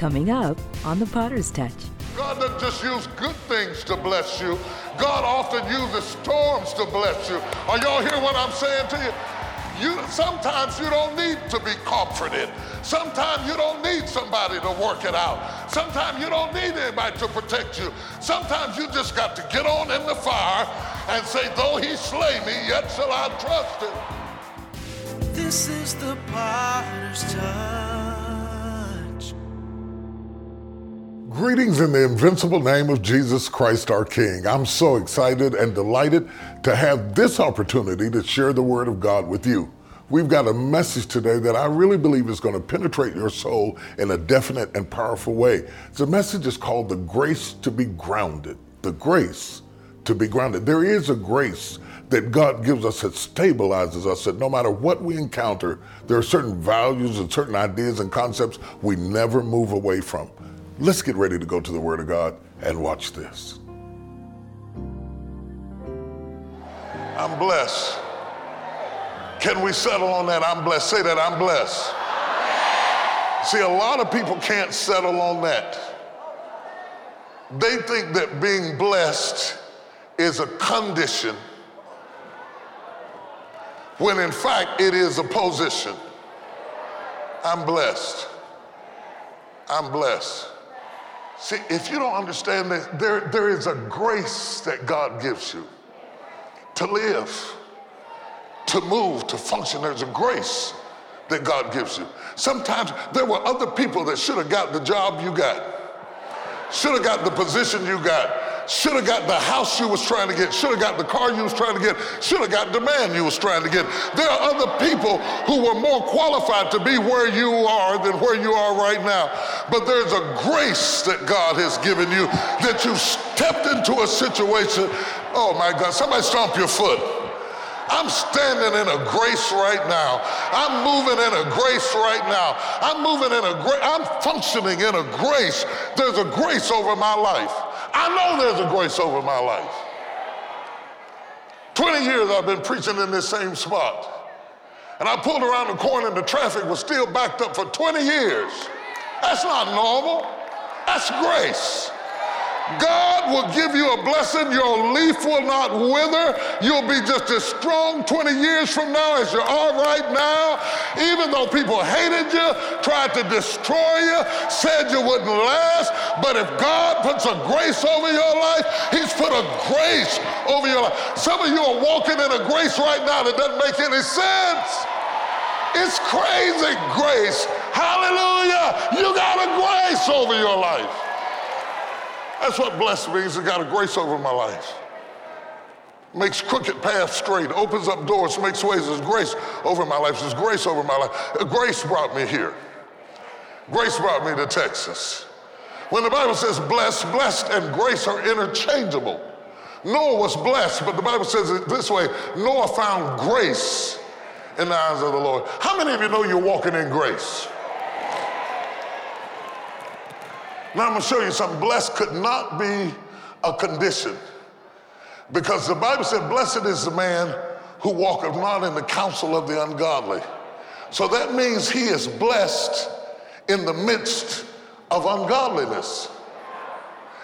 Coming up on The Potter's Touch. God doesn't just use good things to bless you. God often uses storms to bless you. Are y'all hear what I'm saying to you? You, sometimes you don't need to be comforted. Sometimes you don't need somebody to work it out. Sometimes you don't need anybody to protect you. Sometimes you just got to get on in the fire and say, though he slay me, yet shall I trust him. This is the potter's touch. Greetings in the invincible name of Jesus Christ our King. I'm so excited and delighted to have this opportunity to share the Word of God with you. We've got a message today that I really believe is going to penetrate your soul in a definite and powerful way. The message is called The Grace to be Grounded. The Grace to be Grounded. There is a grace that God gives us that stabilizes us, that no matter what we encounter, there are certain values and certain ideas and concepts we never move away from. Let's get ready to go to the Word of God and watch this. I'm blessed. Can we settle on that? I'm blessed. Say that, I'm blessed. See, a lot of people can't settle on that. They think that being blessed is a condition when in fact it is a position. I'm blessed. I'm blessed. See, if you don't understand this, there, there is a grace that God gives you to live, to move, to function. There's a grace that God gives you. Sometimes there were other people that should have got the job you got, should have got the position you got, should have got the house you was trying to get, should have got the car you was trying to get, should have got the man you was trying to get. There are other people who were more qualified to be where you are than where you are right now. But there's a grace that God has given you that you've stepped into a situation. Oh my God, somebody stomp your foot. I'm standing in a grace right now. I'm moving in a grace right now. I'm moving in a grace. I'm functioning in a grace. There's a grace over my life. I know there's a grace over my life. 20 years I've been preaching in this same spot. And I pulled around the corner and the traffic was still backed up for 20 years. That's not normal. That's grace. God will give you a blessing. Your leaf will not wither. You'll be just as strong 20 years from now as you are right now. Even though people hated you, tried to destroy you, said you wouldn't last. But if God puts a grace over your life, He's put a grace over your life. Some of you are walking in a grace right now that doesn't make any sense. It's crazy grace. Hallelujah. You got a grace over your life. That's what blessed means. It got a grace over my life. Makes crooked paths straight, opens up doors, makes ways. There's grace over my life. There's grace over my life. Uh, grace brought me here. Grace brought me to Texas. When the Bible says blessed, blessed and grace are interchangeable. Noah was blessed, but the Bible says it this way Noah found grace in the eyes of the Lord. How many of you know you're walking in grace? Now I'm going to show you something. Blessed could not be a condition because the Bible said, Blessed is the man who walketh not in the counsel of the ungodly. So that means he is blessed in the midst of ungodliness.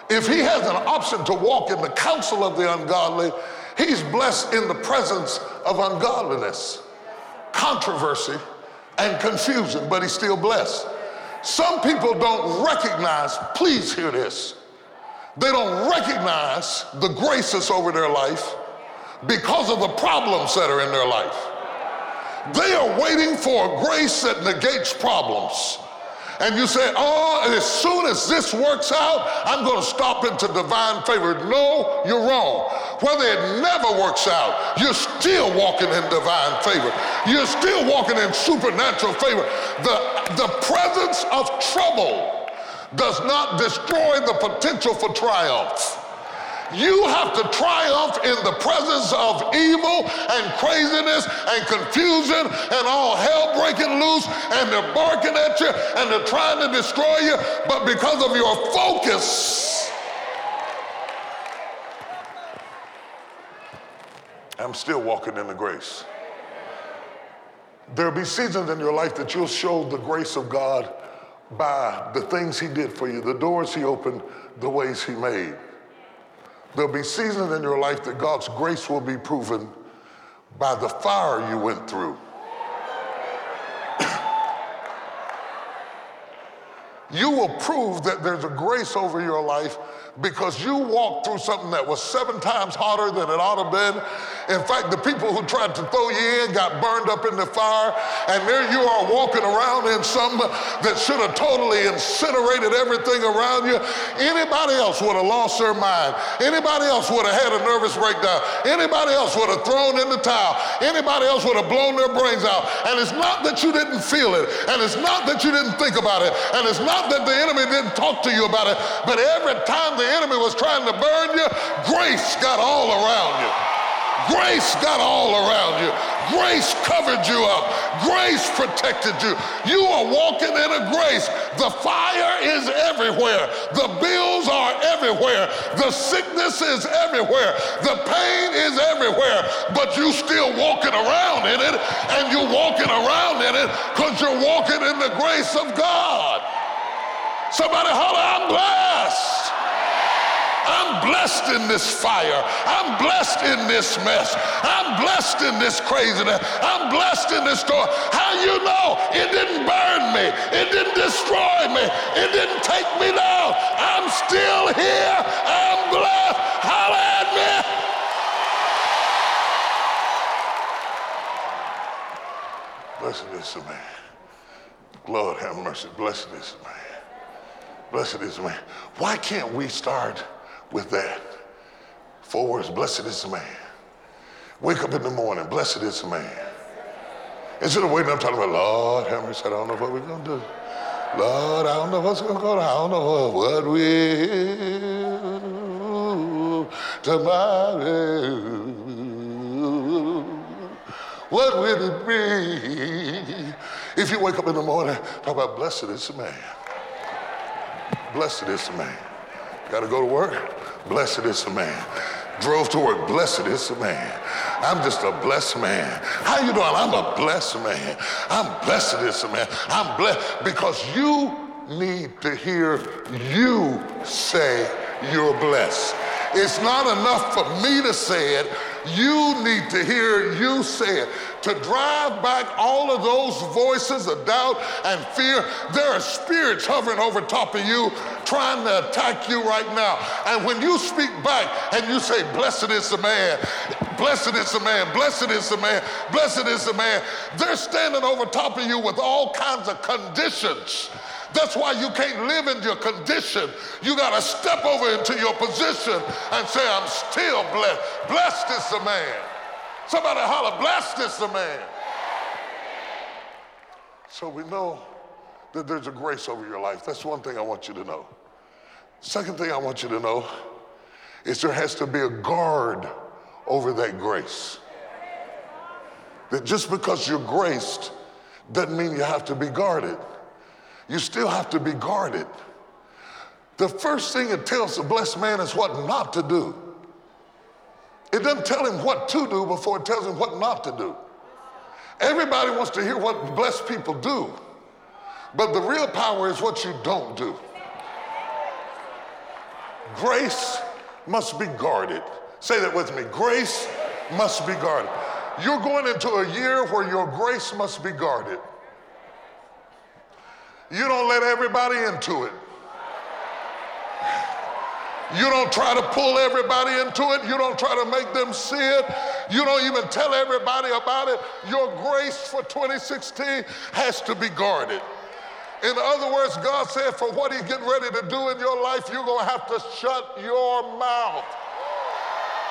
If he has an option to walk in the counsel of the ungodly, he's blessed in the presence of ungodliness, controversy, and confusion, but he's still blessed. Some people don't recognize, please hear this, they don't recognize the grace that's over their life because of the problems that are in their life. They are waiting for a grace that negates problems and you say, oh, as soon as this works out, I'm going to stop into divine favor. No, you're wrong. Whether it never works out, you're still walking in divine favor. You're still walking in supernatural favor. The, the presence of trouble does not destroy the potential for triumph. You have to triumph in the presence of evil and craziness and confusion and all hell breaking loose and they're barking at you and they're trying to destroy you. But because of your focus, I'm still walking in the grace. There'll be seasons in your life that you'll show the grace of God by the things he did for you, the doors he opened, the ways he made. There'll be seasons in your life that God's grace will be proven by the fire you went through. you will prove that there's a grace over your life because you walked through something that was seven times harder than it ought to have been. In fact, the people who tried to throw you in got burned up in the fire, and there you are walking around in something that should have totally incinerated everything around you. Anybody else would have lost their mind. Anybody else would have had a nervous breakdown. Anybody else would have thrown in the towel. Anybody else would have blown their brains out. And it's not that you didn't feel it, and it's not that you didn't think about it, and it's not that the enemy didn't talk to you about it, but every time the enemy was trying to burn you, grace got all around you. Grace got all around you. Grace covered you up. Grace protected you. You are walking in a grace. The fire is everywhere. The bills are everywhere. The sickness is everywhere. The pain is everywhere. But you still walking around in it and you're walking around in it because you're walking in the grace of God. Somebody holler, I'm blessed. I'm blessed in this fire. I'm blessed in this mess. I'm blessed in this craziness. I'm blessed in this storm. How you know it didn't burn me? It didn't destroy me. It didn't take me down. I'm still here. I'm blessed. Holla at me. Blessed is the man. Lord have mercy. Blessed is the man. Blessed is the man. Why can't we start? With that. Four words, blessed is the man. Wake up in the morning, blessed is the man. Instead of waiting, I'm talking about, Lord, have mercy, I don't know what we're going to do. Lord, I don't know what's going to go on. I don't know what we'll tomorrow. What will it be? If you wake up in the morning, talk about blessed is the man. Blessed is the man. Got to go to work? Blessed is the man. Drove to work. Blessed is the man. I'm just a blessed man. How you doing? I'm a blessed man. I'm blessed is the man. I'm blessed because you need to hear you say you're blessed. It's not enough for me to say it. You need to hear you say it. To drive back all of those voices of doubt and fear, there are spirits hovering over top of you trying to attack you right now. And when you speak back and you say, Blessed is the man, blessed is the man, blessed is the man, blessed is the man, they're standing over top of you with all kinds of conditions that's why you can't live in your condition. You got to step over into your position and say, I'm still blessed. Blessed is the man. Somebody holler, blessed is the man. So we know that there's a grace over your life. That's one thing I want you to know. Second thing I want you to know is there has to be a guard over that grace. That just because you're graced doesn't mean you have to be guarded you still have to be guarded. The first thing it tells the blessed man is what not to do. It doesn't tell him what to do before it tells him what not to do. Everybody wants to hear what blessed people do, but the real power is what you don't do. Grace must be guarded. Say that with me. Grace must be guarded. You're going into a year where your grace must be guarded. You don't let everybody into it. You don't try to pull everybody into it. You don't try to make them see it. You don't even tell everybody about it. Your grace for 2016 has to be guarded. In other words, God said, for what He's getting ready to do in your life, you're going to have to shut your mouth.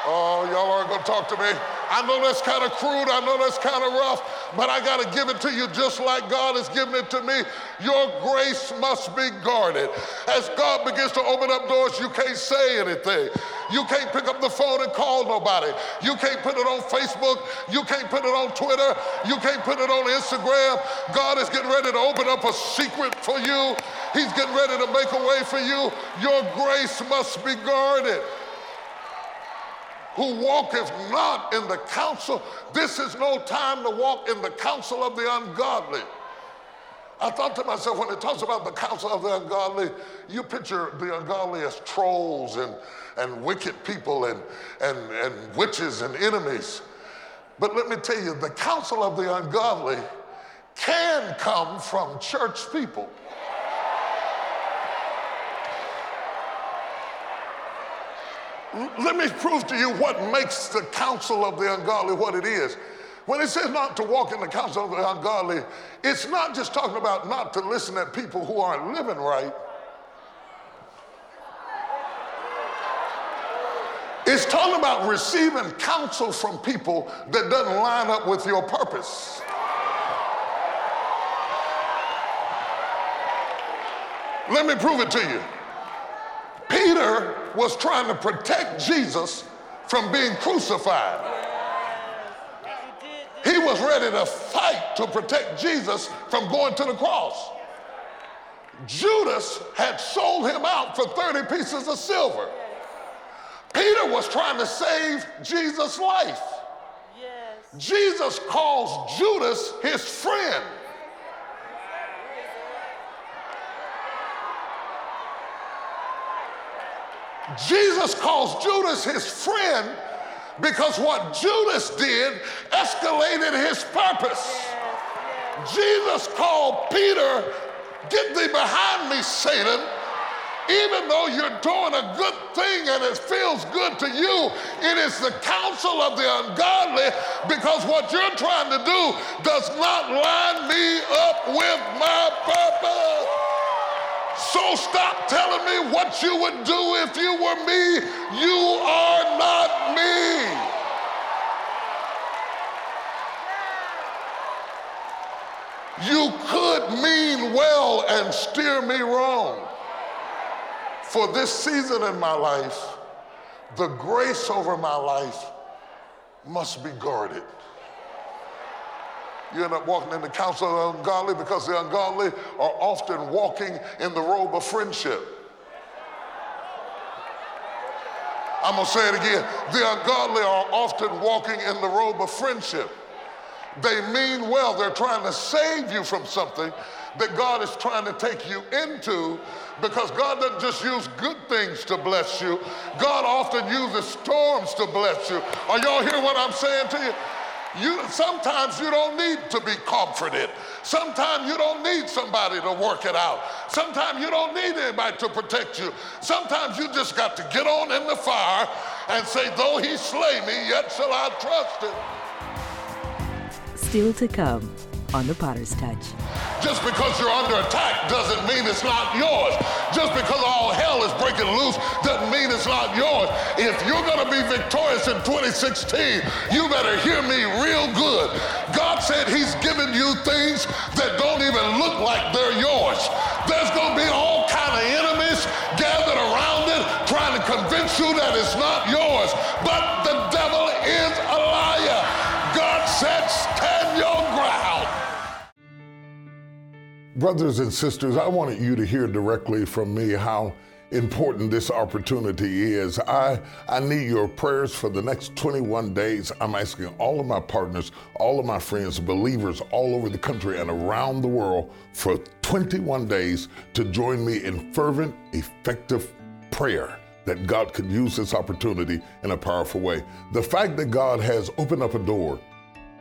Oh, y'all aren't going to talk to me. I know that's kind of crude. I know that's kind of rough, but I got to give it to you just like God has given it to me. Your grace must be guarded. As God begins to open up doors, you can't say anything. You can't pick up the phone and call nobody. You can't put it on Facebook. You can't put it on Twitter. You can't put it on Instagram. God is getting ready to open up a secret for you. He's getting ready to make a way for you. Your grace must be guarded who walketh not in the counsel. This is no time to walk in the counsel of the ungodly. I thought to myself, when it talks about the counsel of the ungodly, you picture the ungodly as trolls and, and wicked people and, and, and witches and enemies. But let me tell you, the counsel of the ungodly can come from church people. Let me prove to you what makes the counsel of the ungodly what it is. When it says not to walk in the counsel of the ungodly, it's not just talking about not to listen at people who aren't living right. It's talking about receiving counsel from people that doesn't line up with your purpose. Let me prove it to you. Peter was trying to protect Jesus from being crucified. He was ready to fight to protect Jesus from going to the cross. Judas had sold him out for 30 pieces of silver. Peter was trying to save Jesus' life. Yes. Jesus calls Judas his friend. Jesus calls Judas his friend because what Judas did escalated his purpose. Jesus called Peter, Get thee behind me, Satan. Even though you're doing a good thing and it feels good to you, it is the counsel of the ungodly because what you're trying to do does not line me up with my purpose. So stop telling me what you would do if you were me. You are not me. You could mean well and steer me wrong. For this season in my life, the grace over my life must be guarded. You end up walking in the counsel of the ungodly because the ungodly are often walking in the robe of friendship. I'm going to say it again. The ungodly are often walking in the robe of friendship. They mean well, they're trying to save you from something that God is trying to take you into because God doesn't just use good things to bless you, God often uses storms to bless you. Are y'all hear what I'm saying to you? You, sometimes you don't need to be comforted. Sometimes you don't need somebody to work it out. Sometimes you don't need anybody to protect you. Sometimes you just got to get on in the fire and say, though he slay me, yet shall I trust him. Still to come on the Potter's Touch. Just because you're under attack doesn't mean it's not yours. Just because all hell is breaking loose doesn't mean it's not yours. If you're going to be victorious in 2016, you better hear me real good. God said he's given you things that don't even look like they're yours. There's going to be all kind of enemies gathered around it trying to convince you that it's not yours. Brothers and sisters, I wanted you to hear directly from me how important this opportunity is. I, I need your prayers for the next 21 days. I'm asking all of my partners, all of my friends, believers all over the country and around the world for 21 days to join me in fervent, effective prayer that God could use this opportunity in a powerful way. The fact that God has opened up a door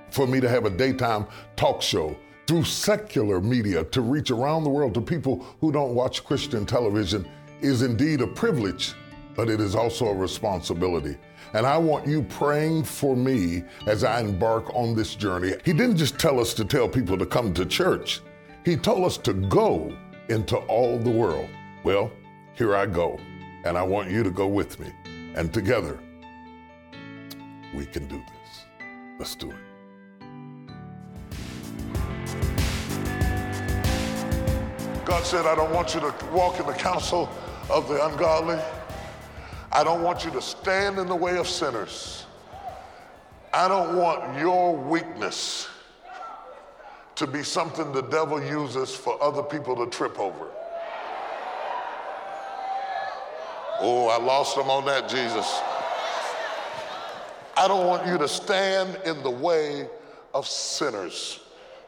for me to have a daytime talk show through secular media to reach around the world to people who don't watch Christian television is indeed a privilege, but it is also a responsibility. And I want you praying for me as I embark on this journey. He didn't just tell us to tell people to come to church, He told us to go into all the world. Well, here I go, and I want you to go with me. And together, we can do this. Let's do it. God said, I don't want you to walk in the counsel of the ungodly. I don't want you to stand in the way of sinners. I don't want your weakness to be something the devil uses for other people to trip over. Oh, I lost them on that, Jesus. I don't want you to stand in the way of sinners.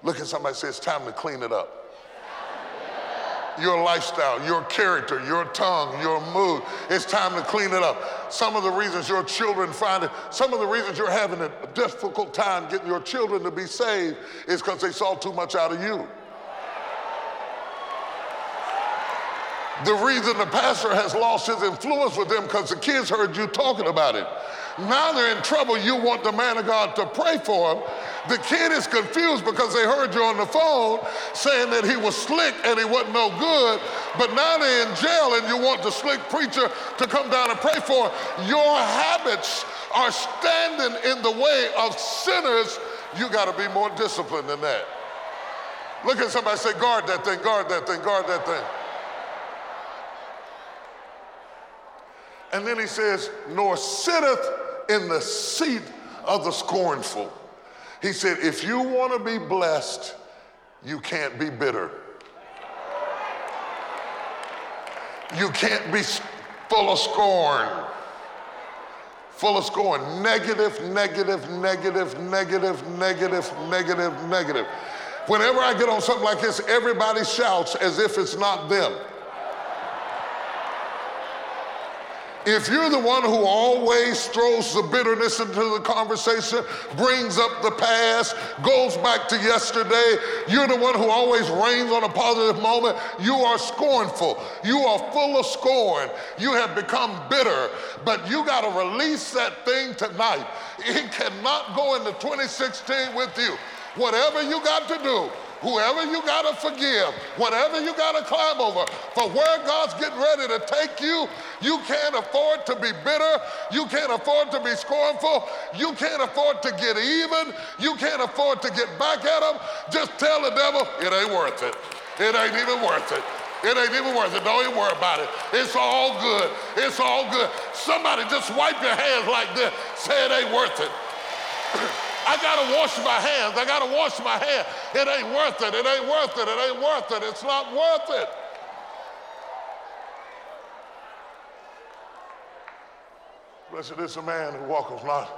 Look at somebody say, it's time to clean it up. Your lifestyle, your character, your tongue, your mood. It's time to clean it up. Some of the reasons your children find it, some of the reasons you're having a difficult time getting your children to be saved is because they saw too much out of you. The reason the pastor has lost his influence with them because the kids heard you talking about it. Now they're in trouble. You want the man of God to pray for them. The kid is confused because they heard you on the phone saying that he was slick and he wasn't no good. But now they're in jail and you want the slick preacher to come down and pray for. Your habits are standing in the way of sinners. You got to be more disciplined than that. Look at somebody say, guard that thing, guard that thing, guard that thing. And then he says, nor sitteth in the seat of the scornful. He said, if you want to be blessed, you can't be bitter. You can't be full of scorn. Full of scorn. Negative, negative, negative, negative, negative, negative, negative. Whenever I get on something like this, everybody shouts as if it's not them. If you're the one who always throws the bitterness into the conversation, brings up the past, goes back to yesterday, you're the one who always rains on a positive moment, you are scornful. You are full of scorn. You have become bitter, but you got to release that thing tonight. It cannot go into 2016 with you. Whatever you got to do, whoever you got to forgive, whatever you got to climb over, for where God's getting ready to take you, you can't afford to be bitter. You can't afford to be scornful. You can't afford to get even. You can't afford to get back at them. Just tell the devil, it ain't worth it. It ain't even worth it. It ain't even worth it. Don't even worry about it. It's all good. It's all good. Somebody just wipe your hands like this. Say it ain't worth it. I gotta wash my hands. I gotta wash my hands. It ain't worth it. It ain't worth it. It ain't worth it. It's not worth it. Blessed is the man who walketh not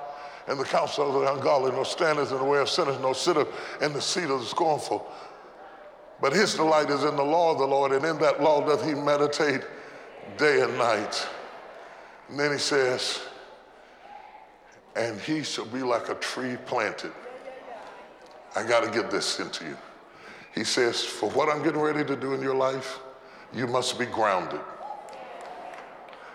in the counsel of the ungodly, nor standeth in the way of sinners, nor sitteth in the seat of the scornful. But his delight is in the law of the Lord, and in that law doth he meditate day and night. And then he says, and he shall be like a tree planted. I got to get this into you. He says, For what I'm getting ready to do in your life, you must be grounded.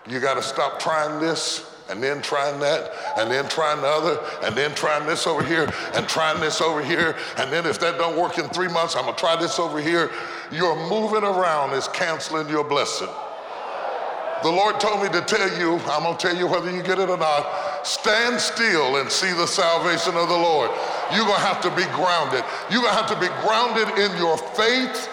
You got to stop trying this and then trying that and then trying the other and then trying this over here and trying this over here and then if that don't work in three months i'm to try this over here your moving around is canceling your blessing the lord told me to tell you i'm to tell you whether you get it or not Stand still and see the salvation of the Lord. You're going to have to be grounded. You're going to have to be grounded in your faith,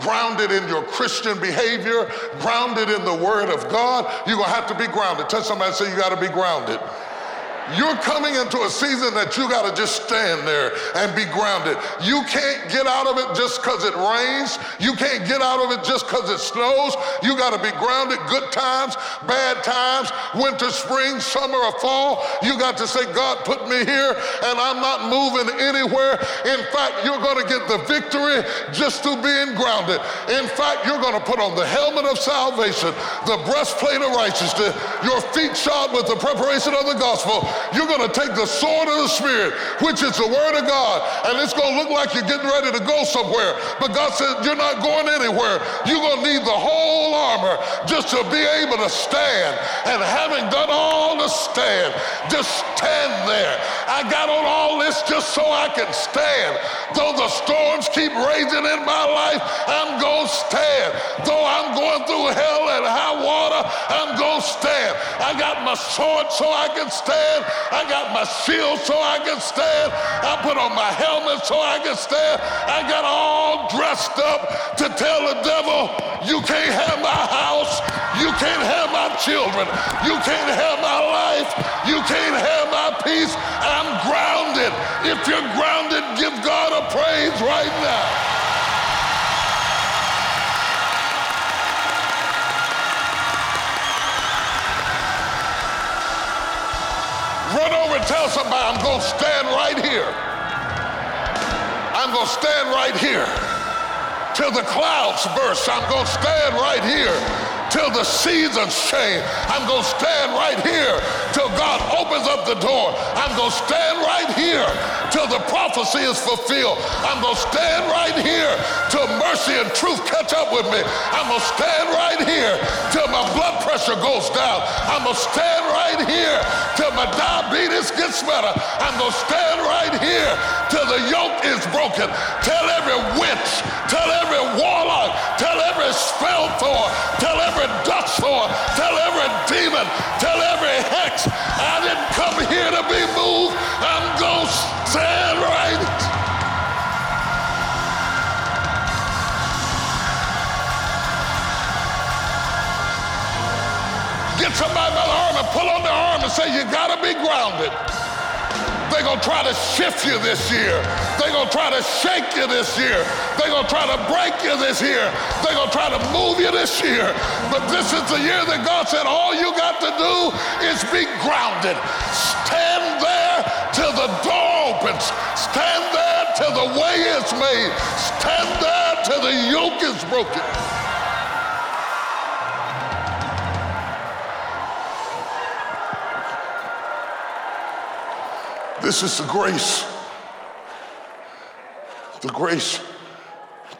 grounded in your Christian behavior, grounded in the Word of God. You're going to have to be grounded. Tell somebody, say, you got to be grounded. You're coming into a season that you got to just stand there and be grounded. You can't get out of it just because it rains. You can't get out of it just because it snows. You got to be grounded good times, bad times, winter, spring, summer, or fall. You got to say, God put me here and I'm not moving anywhere. In fact, you're going to get the victory just through being grounded. In fact, you're going to put on the helmet of salvation, the breastplate of righteousness, your feet shod with the preparation of the gospel you're going to take the sword of the Spirit, which is the Word of God, and it's going to look like you're getting ready to go somewhere. But God said, You're not going anywhere. You're going to need the whole armor just to be able to stand. And having done all to stand, just stand there. I got on all this just so I can stand. Though the storms keep raging in my life, I'm going to stand. Though I'm going through hell and high water, I'm going to stand. I got my sword so I can stand. I got my shield so I can stand. I put on my helmet so I can stand. I got all dressed up to tell the devil, you can't have my house. You can't have my children. You can't have my life. You can't have my peace. I'm grounded. If you're grounded, give God a praise right now. Run over and tell somebody, I'm going to stand right here. I'm going to stand right here. till the clouds burst. I'm going to stand right here till the seasons change. I'm going to stand right here till God opens up the door. I'm going to stand right here till the prophecy is fulfilled. I'm going to stand right here till mercy and truth catch up with me. I'm going to stand right here till my blood pressure goes down. I'm going to stand right here till my diabetes gets better. I'm going to stand right here till the yoke is broken. Tell every witch, tell every warlock, tell every spell thrower, storm, tell every demon, tell every hex, I didn't come here to be moved. I'm going to stand right. Get somebody by the arm and pull on their arm and say, You got to be grounded. They're going to try to shift you this year. They're going to try to shake you this year. They're going to try to break you this year. They're going to try to move you this year. But this is the year that God said all you got to do is be grounded. Stand there till the door opens. Stand there till the way is made. Stand there till the yoke is broken. This is the grace, the grace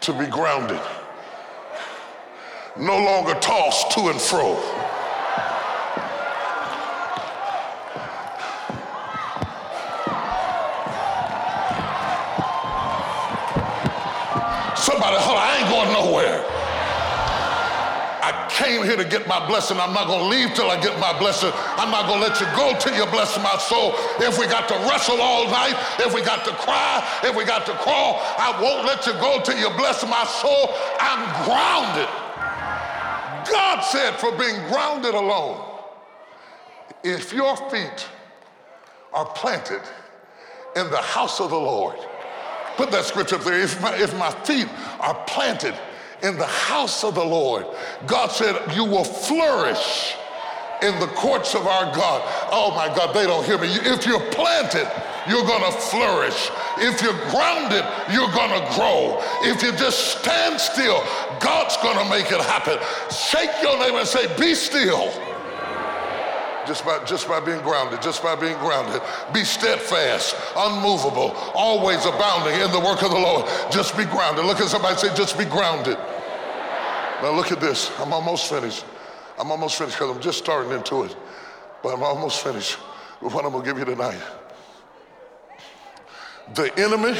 to be grounded, no longer tossed to and fro. Came here to get my blessing. I'm not going to leave till I get my blessing. I'm not going to let you go till you bless my soul. If we got to wrestle all night, if we got to cry, if we got to crawl, I won't let you go till you bless my soul. I'm grounded. God said for being grounded alone, if your feet are planted in the house of the Lord, put that scripture up there. If my, if my feet are planted in the house of the Lord. God said, You will flourish in the courts of our God. Oh my God, they don't hear me. If you're planted, you're gonna flourish. If you're grounded, you're gonna grow. If you just stand still, God's gonna make it happen. Shake your neighbor and say, Be still just by, just by being grounded, just by being grounded. Be steadfast, unmovable, always abounding in the work of the Lord. Just be grounded. Look at somebody say, just be grounded. Now look at this. I'm almost finished. I'm almost finished because I'm just starting into it. But I'm almost finished with what I'm going to give you tonight. The enemy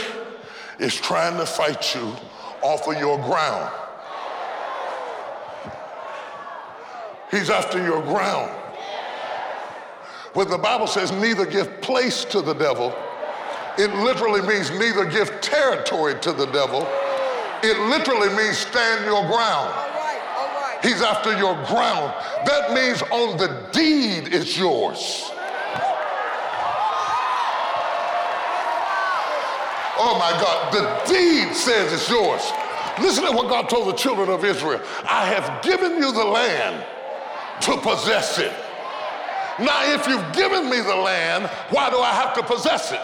is trying to fight you off of your ground. He's after your ground. When the Bible says neither give place to the devil, it literally means neither give territory to the devil. It literally means stand your ground. He's after your ground. That means on the deed it's yours. Oh my God, the deed says it's yours. Listen to what God told the children of Israel I have given you the land to possess it. Now, if you've given me the land, why do I have to possess it?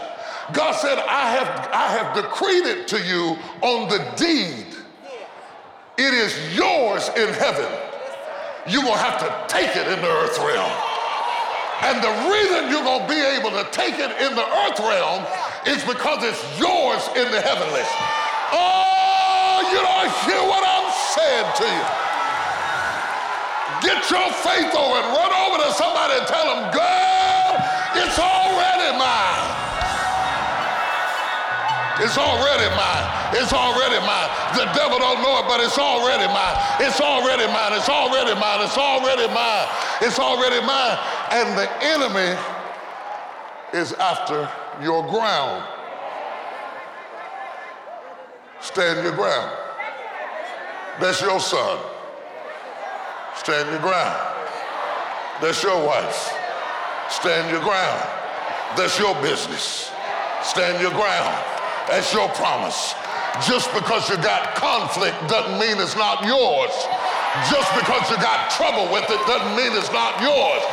God said, I have, I have decreed it to you on the deed. It is yours in heaven. You will have to take it in the earth realm. And the reason you're going to be able to take it in the earth realm is because it's yours in the heavenlies. Oh, you don't hear what I'm saying to you. Get your faith over and run over to somebody and tell them, girl, it's already mine. It's already mine. It's already mine. The devil don't know it, but it's already mine. It's already mine. It's already mine. It's already mine. It's already mine. And the enemy is after your ground. Stand your ground. That's your son. Stand your ground. That's your wife. Stand your ground. That's your business. Stand your ground. That's your promise. Just because you got conflict doesn't mean it's not yours. Just because you got trouble with it doesn't mean it's not yours.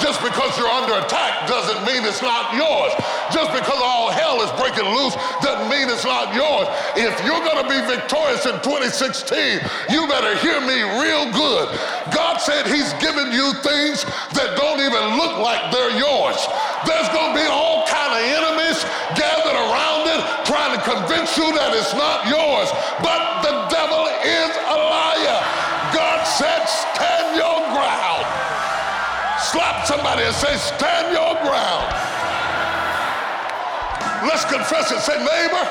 Just because you're under attack doesn't mean it's not yours. Just because all hell is breaking loose doesn't mean it's not yours. If you're going to be victorious in 2016, you better hear me real good. God said He's given you things that don't even look like they're yours. There's going to be all kind of enemies gathered around it trying to convince you that it's not yours. But the somebody and say, stand your ground. Let's confess it. Say, neighbor,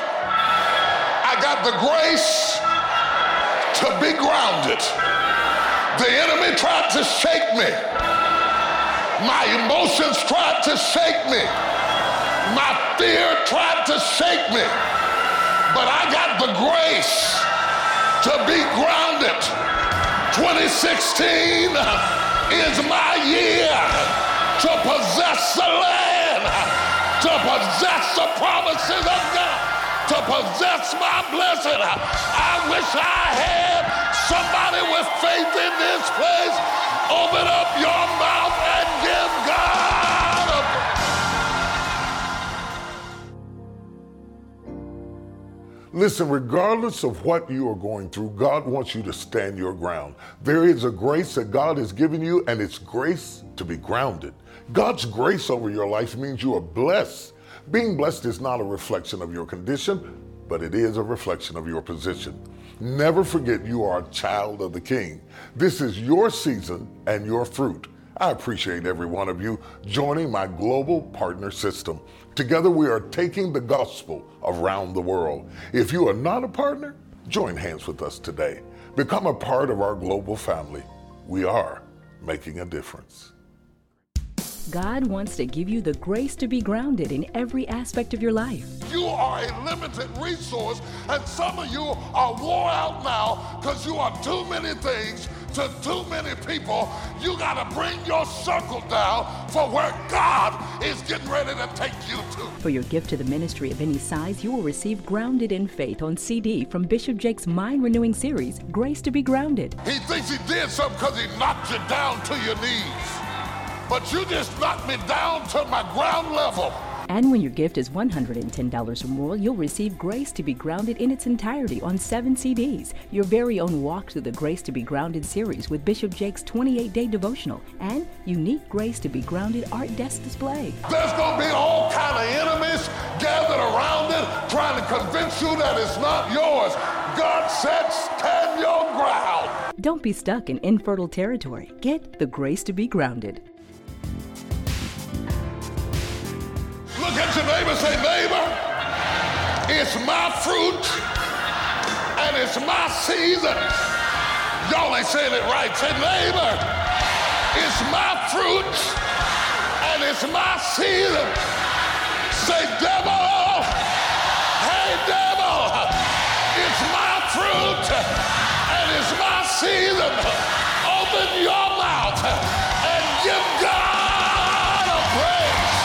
I got the grace to be grounded. The enemy tried to shake me. My emotions tried to shake me. My fear tried to shake me. But I got the grace to be grounded. 2016 is my year to possess the land, to possess the promises of God, to possess my blessing. I wish I had somebody with faith in this place. Open up your mouth and give God Listen, regardless of what you are going through, God wants you to stand your ground. There is a grace that God has given you, and it's grace to be grounded. God's grace over your life means you are blessed. Being blessed is not a reflection of your condition, but it is a reflection of your position. Never forget you are a child of the King. This is your season and your fruit. I appreciate every one of you joining my global partner system. Together, we are taking the gospel around the world. If you are not a partner, join hands with us today. Become a part of our global family. We are making a difference. God wants to give you the grace to be grounded in every aspect of your life. You are a limited resource, and some of you are wore out now because you are too many things to too many people. You got to bring your circle down for where God is getting ready to take you to. For your gift to the ministry of any size, you will receive Grounded in Faith on CD from Bishop Jakes' mind renewing series, Grace to be Grounded. He thinks he did something because he knocked you down to your knees. But you just knocked me down to my ground level. And when your gift is $110 or more, you'll receive Grace to be Grounded in its entirety on seven CDs, your very own Walk Through the Grace to be Grounded series with Bishop Jakes' 28 day devotional, and unique Grace to be Grounded art desk display. There's going to be all kind of enemies gathered around it trying to convince you that it's not yours. God said, stand your ground. Don't be stuck in infertile territory. Get the Grace to be Grounded. it's my fruit and it's my season. Y'all ain't saying it right. Say, neighbor, it's my fruit and it's my season. Say, devil, hey, devil, it's my fruit and it's my season. Open your mouth and give God a praise.